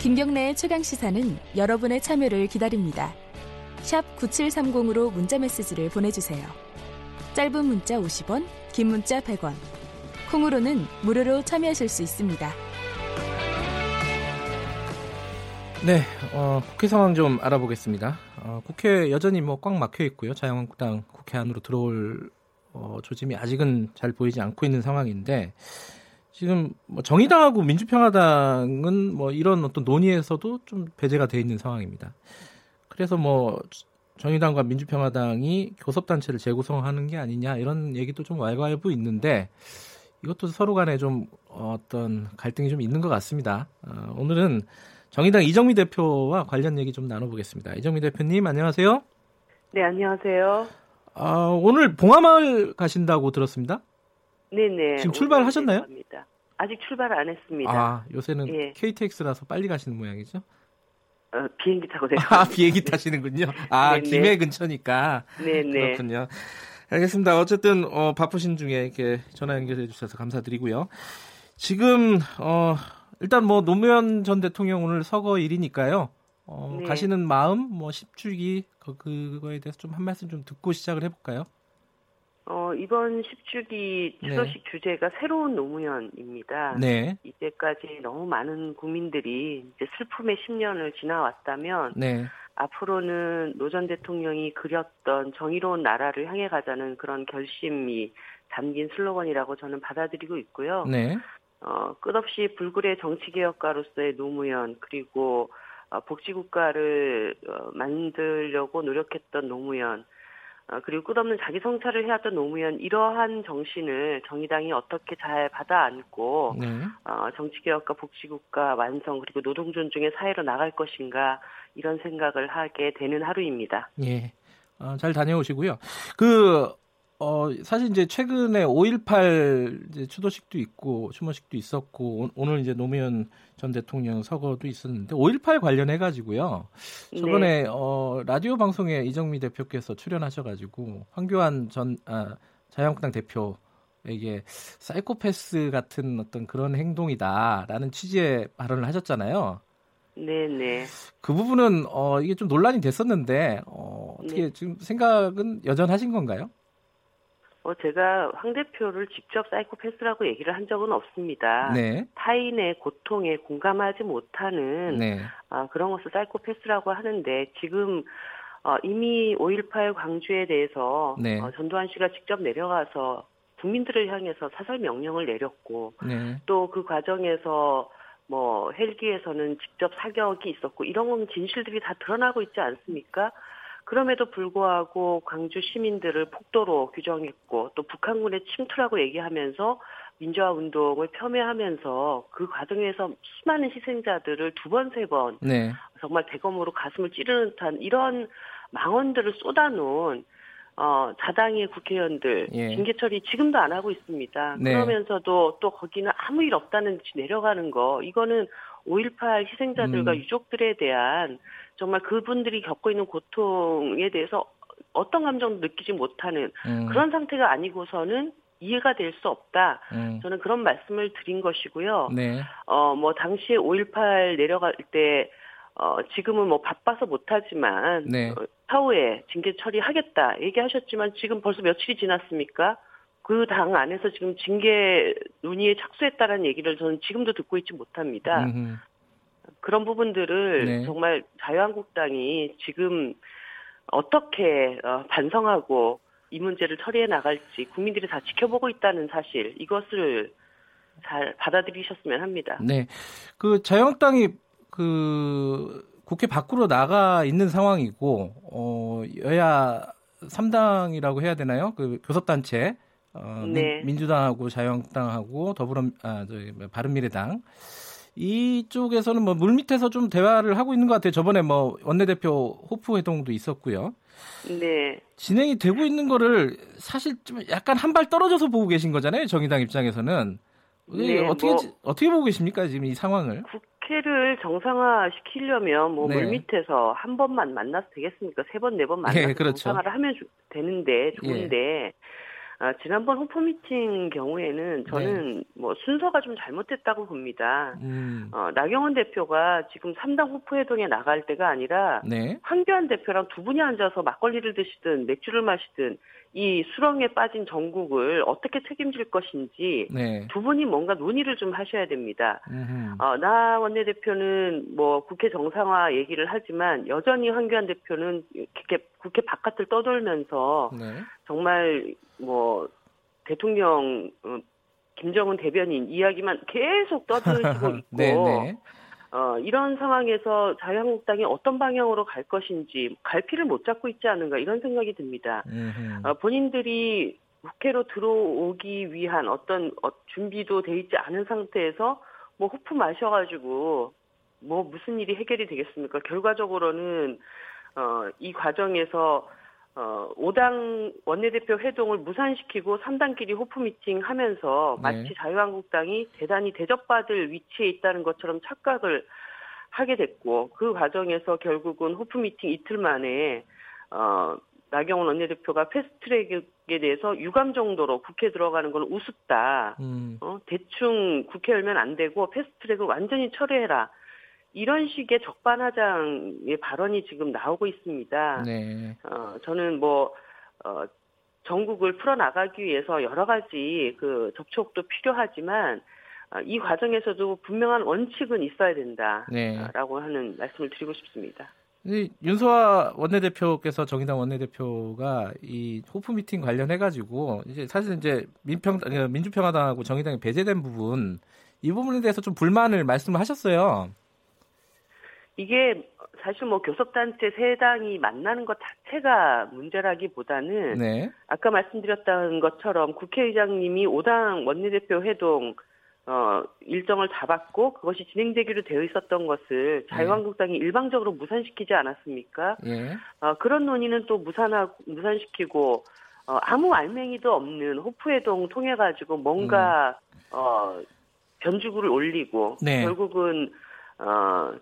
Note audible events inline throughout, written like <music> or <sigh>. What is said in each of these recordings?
김경래의 최강 시사는 여러분의 참여를 기다립니다. 9730으로 문자 메시지를 보내주세요. 짧은 문자 50원, 긴 문자 100원. 콩으로는 무료로 참여하실 수 있습니다. 네, 어, 국회 상황 좀 알아보겠습니다. 어, 국회 여전히 뭐 꽉 막혀 있고요. 자유한국당 국회 안으로 들어올 어, 조짐이 아직은 잘 보이지 않고 있는 상황인데 지금 뭐 정의당하고 민주평화당은 뭐 이런 어떤 논의에서도 좀 배제가 돼 있는 상황입니다. 그래서 뭐 정의당과 민주평화당이 교섭단체를 재구성하는 게 아니냐 이런 얘기도 좀 왈가왈부 있는데 이것도 서로 간에 좀 어떤 갈등이 좀 있는 것 같습니다. 어, 오늘은 정의당 이정미 대표와 관련 얘기 좀 나눠보겠습니다. 이정미 대표님 안녕하세요. 네 안녕하세요. 아, 오늘 봉화마을 가신다고 들었습니다. 네네. 지금 출발하셨나요? 아직 출발 안 했습니다. 아 요새는 예. KTX라서 빨리 가시는 모양이죠? 어, 비행기 타고 내려. <laughs> 아 비행기 타시는군요. 아 네네. 김해 근처니까. 네네. 그렇군요. 알겠습니다. 어쨌든 어, 바쁘신 중에 이렇게 전화 연결해 주셔서 감사드리고요. 지금 어, 일단 뭐 노무현 전 대통령 오늘 서거 일이니까요. 어, 네. 가시는 마음, 뭐 10주기 그, 그거에 대해서 좀 한 말씀 좀 듣고 시작을 해볼까요? 어, 이번 10주기 추도식 네. 주제가 새로운 노무현입니다. 네. 이제까지 너무 많은 국민들이 이제 슬픔의 10년을 지나왔다면 네. 앞으로는 노 전 대통령이 그렸던 정의로운 나라를 향해 가자는 그런 결심이 담긴 슬로건이라고 저는 받아들이고 있고요. 네. 어, 끝없이 불굴의 정치개혁가로서의 노무현 그리고 어, 복지국가를 어, 만들려고 노력했던 노무현 어, 그리고 끝없는 자기 성찰을 해왔던 노무현 이러한 정신을 정의당이 어떻게 잘 받아 안고 네. 어, 정치개혁과 복지국가 완성 그리고 노동 존중의 사회로 나갈 것인가 이런 생각을 하게 되는 하루입니다. 예. 어, 잘 다녀오시고요. 그 어, 사실 이제 최근에 5.18 이제 추도식도 있고 추모식도 있었고 오, 늘 이제 노무현 전 대통령 서거도 있었는데 5.18 관련해 가지고요. 저번에 네. 어, 라디오 방송에 이정미 대표께서 출연하셔 가지고 황교안 전 아, 자유한국당 대표에게 사이코패스 같은 어떤 그런 행동이다라는 취지의 발언을 하셨잖아요. 네네. 그 부분은 어, 이게 좀 논란이 됐었는데 어, 어떻게 네. 지금 생각은 여전하신 건가요? 어, 제가 황 대표를 직접 사이코패스라고 얘기를 한 적은 없습니다. 네. 타인의 고통에 공감하지 못하는 네. 어, 그런 것을 사이코패스라고 하는데 지금 어, 이미 5.18 광주에 대해서 네. 어, 전두환 씨가 직접 내려가서 국민들을 향해서 사설 명령을 내렸고 네. 또그 과정에서 뭐 헬기에서는 직접 사격이 있었고 이런 진실들이 다 드러나고 있지 않습니까? 그럼에도 불구하고 광주 시민들을 폭도로 규정했고 또 북한군의 침투라고 얘기하면서 민주화 운동을 폄훼하면서 그 과정에서 수많은 희생자들을 두 번, 세 번, 네. 정말 대검으로 가슴을 찌르는 듯한 이런 망언들을 쏟아놓은 어, 자당의 국회의원들 예. 징계 처리 지금도 안 하고 있습니다. 네. 그러면서도 또 거기는 아무 일 없다는 듯이 내려가는 거 이거는 5.18 희생자들과 음. 유족들에 대한 정말 그분들이 겪고 있는 고통에 대해서 어떤 감정도 느끼지 못하는 음. 그런 상태가 아니고서는 이해가 될 수 없다. 음. 저는 그런 말씀을 드린 것이고요. 네. 어, 뭐, 당시에 5.18 내려갈 때, 어, 지금은 뭐 바빠서 못하지만, 네. 어, 사후에 징계 처리하겠다 얘기하셨지만 지금 벌써 며칠이 지났습니까? 그 당 안에서 지금 징계 논의에 착수했다는 얘기를 저는 지금도 듣고 있지 못합니다. 음흠. 그런 부분들을 네. 정말 자유한국당이 지금 어떻게 어, 반성하고 이 문제를 처리해 나갈지 국민들이 다 지켜보고 있다는 사실 이것을 잘 받아들이셨으면 합니다. 네, 그 자유한국당이 그 국회 밖으로 나가 있는 상황이고 어, 여야 3당이라고 해야 되나요? 그 교섭단체 어, 네. 민주당하고 자유한국당하고 더불어 아, 저기 뭐 바른미래당 이쪽에서는 뭐 물밑에서 좀 대화를 하고 있는 것 같아요. 저번에 뭐 원내대표 호프 회동도 있었고요. 네. 진행이 되고 있는 거를 사실 좀 약간 한 발 떨어져서 보고 계신 거잖아요. 정의당 입장에서는. 네, 어떻게 뭐, 어떻게 보고 계십니까 지금 이 상황을? 국회를 정상화 시키려면 뭐 네. 물밑에서 한 번만 만나서 되겠습니까? 세 번, 네 번 만나서 네, 그렇죠. 정상화를 하면 되는데 좋은데 예. 아, 지난번 호프 미팅 경우에는 저는 네. 뭐 순서가 좀 잘못됐다고 봅니다. 음. 어, 나경원 대표가 지금 3당 호프 회동에 나갈 때가 아니라 네. 황교안 대표랑 두 분이 앉아서 막걸리를 드시든 맥주를 마시든 이 수렁에 빠진 전국을 어떻게 책임질 것인지 네. 두 분이 뭔가 논의를 좀 하셔야 됩니다. 어, 나 원내대표는 뭐 국회 정상화 얘기를 하지만 여전히 황교안 대표는 이렇게 국회 바깥을 떠돌면서 네. 정말 뭐 대통령 어, 김정은 대변인 이야기만 계속 떠들고 <laughs> 있고 네, 네. 어, 이런 상황에서 자유한국당이 어떤 방향으로 갈 것인지 갈피를 못 잡고 있지 않은가 이런 생각이 듭니다. 어, 본인들이 국회로 들어오기 위한 어떤 어, 준비도 돼 있지 않은 상태에서 뭐 호프 마셔가지고 뭐 무슨 일이 해결이 되겠습니까? 결과적으로는 어, 이 과정에서 어, 5당 원내대표 회동을 무산시키고 3당끼리 호프 미팅 하면서 네. 마치 자유한국당이 대단히 대접받을 위치에 있다는 것처럼 착각을 하게 됐고 그 과정에서 결국은 호프 미팅 이틀 만에 어, 나경원 원내대표가 패스트트랙에 대해서 유감 정도로 국회 들어가는 건 우습다. 음. 어, 대충 국회 열면 안 되고 패스트트랙을 완전히 철회해라. 이런 식의 적반하장의 발언이 지금 나오고 있습니다. 네. 어, 저는 뭐, 어, 전국을 풀어나가기 위해서 여러 가지 그 접촉도 필요하지만, 어, 이 과정에서도 분명한 원칙은 있어야 된다라고 네. 하는 말씀을 드리고 싶습니다. 윤소아 원내대표께서 정의당 원내대표가 이 호프 미팅 관련해 가지고 이제 사실 이제 민평 민주평화당하고 정의당이 배제된 부분 이 부분에 대해서 좀 불만을 말씀을 하셨어요. 이게 사실 뭐 교섭단체 세 당이 만나는 것 자체가 문제라기보다는 네. 아까 말씀드렸던 것처럼 국회의장님이 5당 원내대표 회동 어, 일정을 잡았고 그것이 진행되기로 되어 있었던 것을 자유한국당이 네. 일방적으로 무산시키지 않았습니까? 네. 어, 그런 논의는 또 무산하고 무산시키고 어, 아무 알맹이도 없는 호프회동 통해 가지고 뭔가 음. 어, 변주구를 올리고 네. 결국은 어,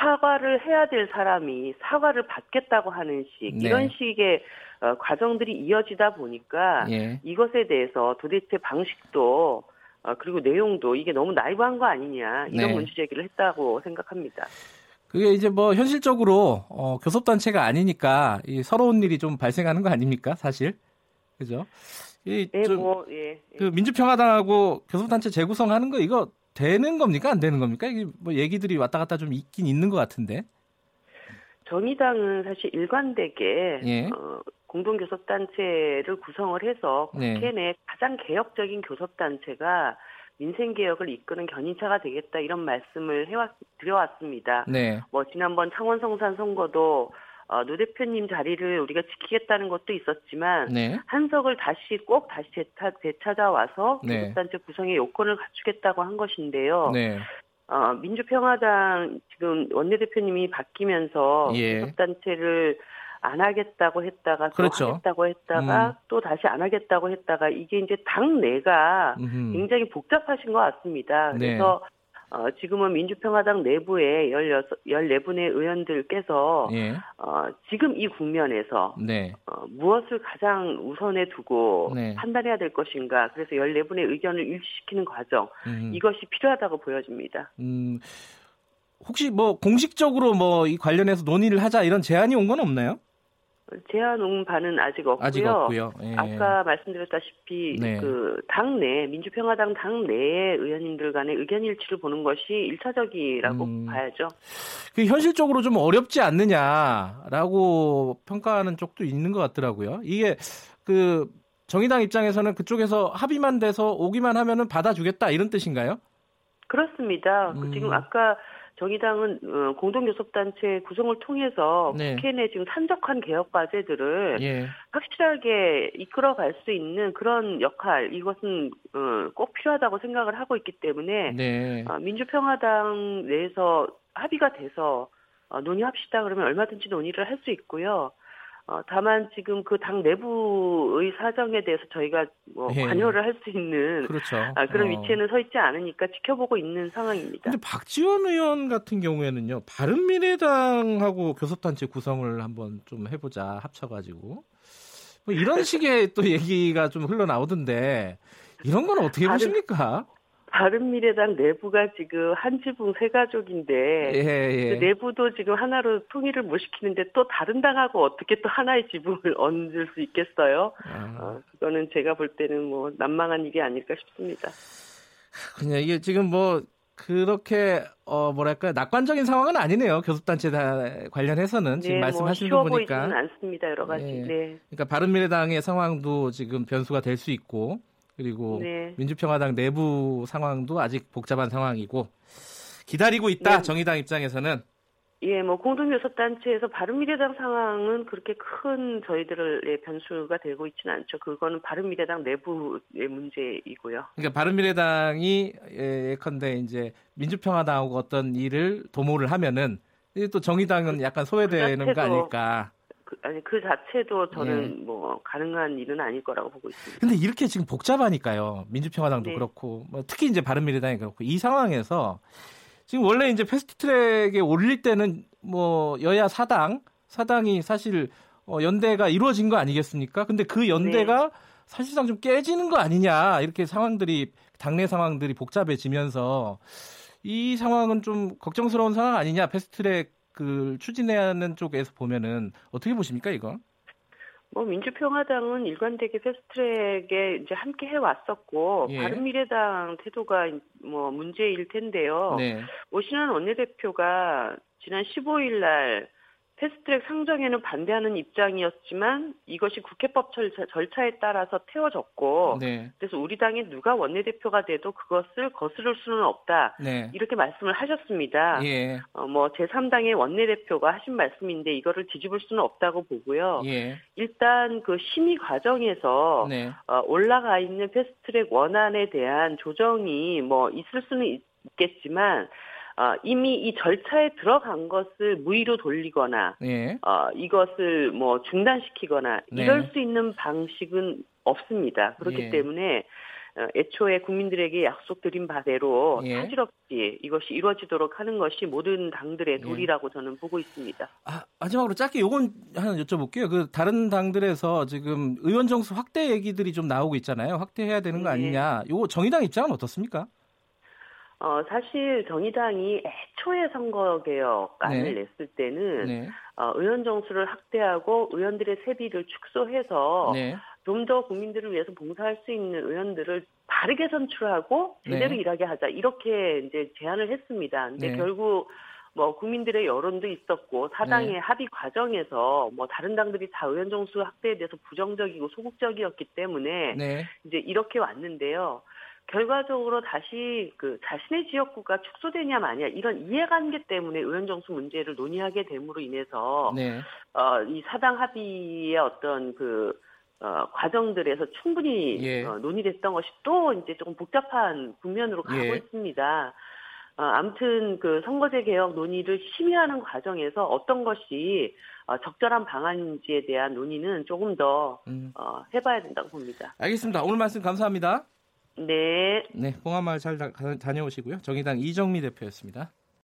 사과를 해야 될 사람이 사과를 받겠다고 하는 식 네. 이런 식의 어, 과정들이 이어지다 보니까 예. 이것에 대해서 도대체 방식도 어, 그리고 내용도 이게 너무 나이브한 거 아니냐 이런 네. 문제 제기를 했다고 생각합니다. 그게 이제 뭐 현실적으로 어, 교섭단체가 아니니까 이 서러운 일이 좀 발생하는 거 아닙니까 사실 그죠? 이, 네, 뭐, 예, 예. 그 민주평화당하고 교섭단체 재구성하는 거 이거 되는 겁니까? 안 되는 겁니까? 이게 뭐 얘기들이 왔다 갔다 좀 있긴 있는 것 같은데. 정의당은 사실 일관되게 예. 어, 공동교섭단체를 구성을 해서 네. 국회 내 가장 개혁적인 교섭단체가 민생개혁을 이끄는 견인차가 되겠다 이런 말씀을 해왔, 드려왔습니다. 네. 뭐 지난번 창원성산 선거도 어, 노 대표님 자리를 우리가 지키겠다는 것도 있었지만 네. 한석을 다시 꼭 다시 되찾, 되찾아와서 네. 교섭단체 구성의 요건을 갖추겠다고 한 것인데요. 네. 어, 민주평화당 지금 원내대표님이 바뀌면서 예. 교섭단체를 안 하겠다고 했다가 또 그렇죠. 하겠다고 했다가 음. 또 다시 안 하겠다고 했다가 이게 이제 당 내가 음흠. 굉장히 복잡하신 것 같습니다. 네. 그래서 어, 지금은 민주평화당 내부에 16, 14분의 의원들께서 예. 어, 지금 이 국면에서 네. 어, 무엇을 가장 우선에 두고 네. 판단해야 될 것인가 그래서 14분의 의견을 일치시키는 과정 음. 이것이 필요하다고 보여집니다. 음, 혹시 뭐 공식적으로 뭐 이 관련해서 논의를 하자 이런 제안이 온 건 없나요? 제안 온 바는 아직 없고요. 아직 없고요. 예. 아까 말씀드렸다시피 네. 그 당내 민주평화당 당내의 의원님들 간의 의견 일치를 보는 것이 일차적이라고 음. 봐야죠. 그 현실적으로 좀 어렵지 않느냐라고 평가하는 쪽도 있는 것 같더라고요. 이게 그 정의당 입장에서는 그쪽에서 합의만 돼서 오기만 하면은 받아주겠다 이런 뜻인가요? 그렇습니다. 음. 지금 아까 정의당은 어, 공동교섭단체 구성을 통해서 네. 국회 내 지금 산적한 개혁 과제들을 예. 확실하게 이끌어갈 수 있는 그런 역할 이것은 어, 꼭 필요하다고 생각을 하고 있기 때문에 네. 어, 민주평화당 내에서 합의가 돼서 논의합시다 그러면 얼마든지 논의를 할 수 있고요. 어, 다만 지금 그 당 내부의 사정에 대해서 저희가 뭐 예. 관여를 할 수 있는 그렇죠. 아, 그런 어. 위치에는 서 있지 않으니까 지켜보고 있는 상황입니다. 근데 박지원 의원 같은 경우에는요, 바른미래당하고 교섭단체 구성을 한번 좀 해보자 합쳐가지고 뭐 이런 <laughs> 식의 또 얘기가 좀 흘러나오던데 이런 건 어떻게 바른, 보십니까? 바른미래당 내부가 지금 한 지붕 세 가족인데 예, 예. 그 내부도 지금 하나로 통일을 못 시키는데 또 다른 당하고 어떻게 또 하나의 지붕을 <laughs> 얹을 수 있겠어요? 아. 어, 그거는 제가 볼 때는 뭐 난망한 일이 아닐까 싶습니다. 그냥 이게 지금 뭐 그렇게 어 뭐랄까 낙관적인 상황은 아니네요. 교섭단체 관련해서는 지금 네, 뭐 말씀하시는 뭐 거 보니까 않습니다. 여러 가지. 네. 네. 그러니까 바른미래당의 상황도 지금 변수가 될 수 있고 그리고 네. 민주평화당 내부 상황도 아직 복잡한 상황이고 기다리고 있다. 네. 정의당 입장에서는 예, 뭐 공동교섭단체에서 바른미래당 상황은 그렇게 큰 저희들의 변수가 되고 있지는 않죠. 그거는 바른미래당 내부의 문제이고요. 그러니까 바른미래당이 예컨대 이제 민주평화당하고 어떤 일을 도모를 하면은 또 정의당은 그 약간 소외되는 그 거 아닐까. 그, 아니 그 자체도 저는 예. 뭐 가능한 일은 아닐 거라고 보고 있습니다. 근데 이렇게 지금 복잡하니까요. 민주평화당도 네. 그렇고 뭐 특히 이제 바른미래당이 그렇고 이 상황에서 지금 원래 이제 패스트트랙에 올릴 때는 뭐 여야 사당 사당이 사실 어, 연대가 이루어진 거 아니겠습니까? 근데 그 연대가 네. 사실상 좀 깨지는 거 아니냐 이렇게 상황들이 당내 상황들이 복잡해지면서 이 상황은 좀 걱정스러운 상황 아니냐 패스트트랙 그 추진하는 쪽에서 보면은 어떻게 보십니까 이거? 뭐 민주평화당은 일관되게 패스트트랙에 이제 함께 해왔었고 예. 바른미래당 태도가 뭐 문제일 텐데요. 네. 오신환 원내대표가 지난 15일 날 패스트트랙 상정에는 반대하는 입장이었지만 이것이 국회법 절차, 절차에 따라서 태워졌고 네. 그래서 우리 당에 누가 원내대표가 돼도 그것을 거스를 수는 없다 네. 이렇게 말씀을 하셨습니다. 예. 어, 뭐 제3당의 원내대표가 하신 말씀인데 이거를 뒤집을 수는 없다고 보고요. 예. 일단 그 심의 과정에서 네. 어, 올라가 있는 패스트트랙 원안에 대한 조정이 뭐 있을 수는 있겠지만 어, 이미 이 절차에 들어간 것을 무의로 돌리거나 예. 어, 이것을 뭐 중단시키거나 네. 이럴 수 있는 방식은 없습니다. 그렇기 예. 때문에 어, 애초에 국민들에게 약속드린 바대로 예. 사실 없이 이것이 이루어지도록 하는 것이 모든 당들의 예. 도리라고 예. 저는 보고 있습니다. 아, 마지막으로 짧게 요건 하나 여쭤볼게요. 그 다른 당들에서 지금 의원 정수 확대 얘기들이 좀 나오고 있잖아요. 확대해야 되는 거 네. 아니냐. 요거 정의당 입장은 어떻습니까? 어, 사실 정의당이 애초에 선거개혁안을 네. 냈을 때는 네. 어, 의원 정수를 확대하고 의원들의 세비를 축소해서 네. 좀더 국민들을 위해서 봉사할 수 있는 의원들을 바르게 선출하고 제대로 네. 일하게 하자 이렇게 이제 제안을 했습니다. 근데 네. 결국 뭐 국민들의 여론도 있었고 사당의 네. 합의 과정에서 뭐 다른 당들이 다 의원 정수 확대에 대해서 부정적이고 소극적이었기 때문에 네. 이제 이렇게 왔는데요. 결과적으로 다시 그 자신의 지역구가 축소되냐 마냐 이런 이해관계 때문에 의원 정수 문제를 논의하게 됨으로 인해서 네. 어, 이 사당 합의의 어떤 그 어, 과정들에서 충분히 예. 어, 논의됐던 것이 또 이제 조금 복잡한 국면으로 가고 예. 있습니다. 어, 아무튼 그 선거제 개혁 논의를 심의하는 과정에서 어떤 것이 어, 적절한 방안인지에 대한 논의는 조금 더 음. 어, 해봐야 된다고 봅니다. 알겠습니다. 오늘 말씀 감사합니다. 네. 네, 봉화마을 잘 다, 다녀오시고요. 정의당 이정미 대표였습니다.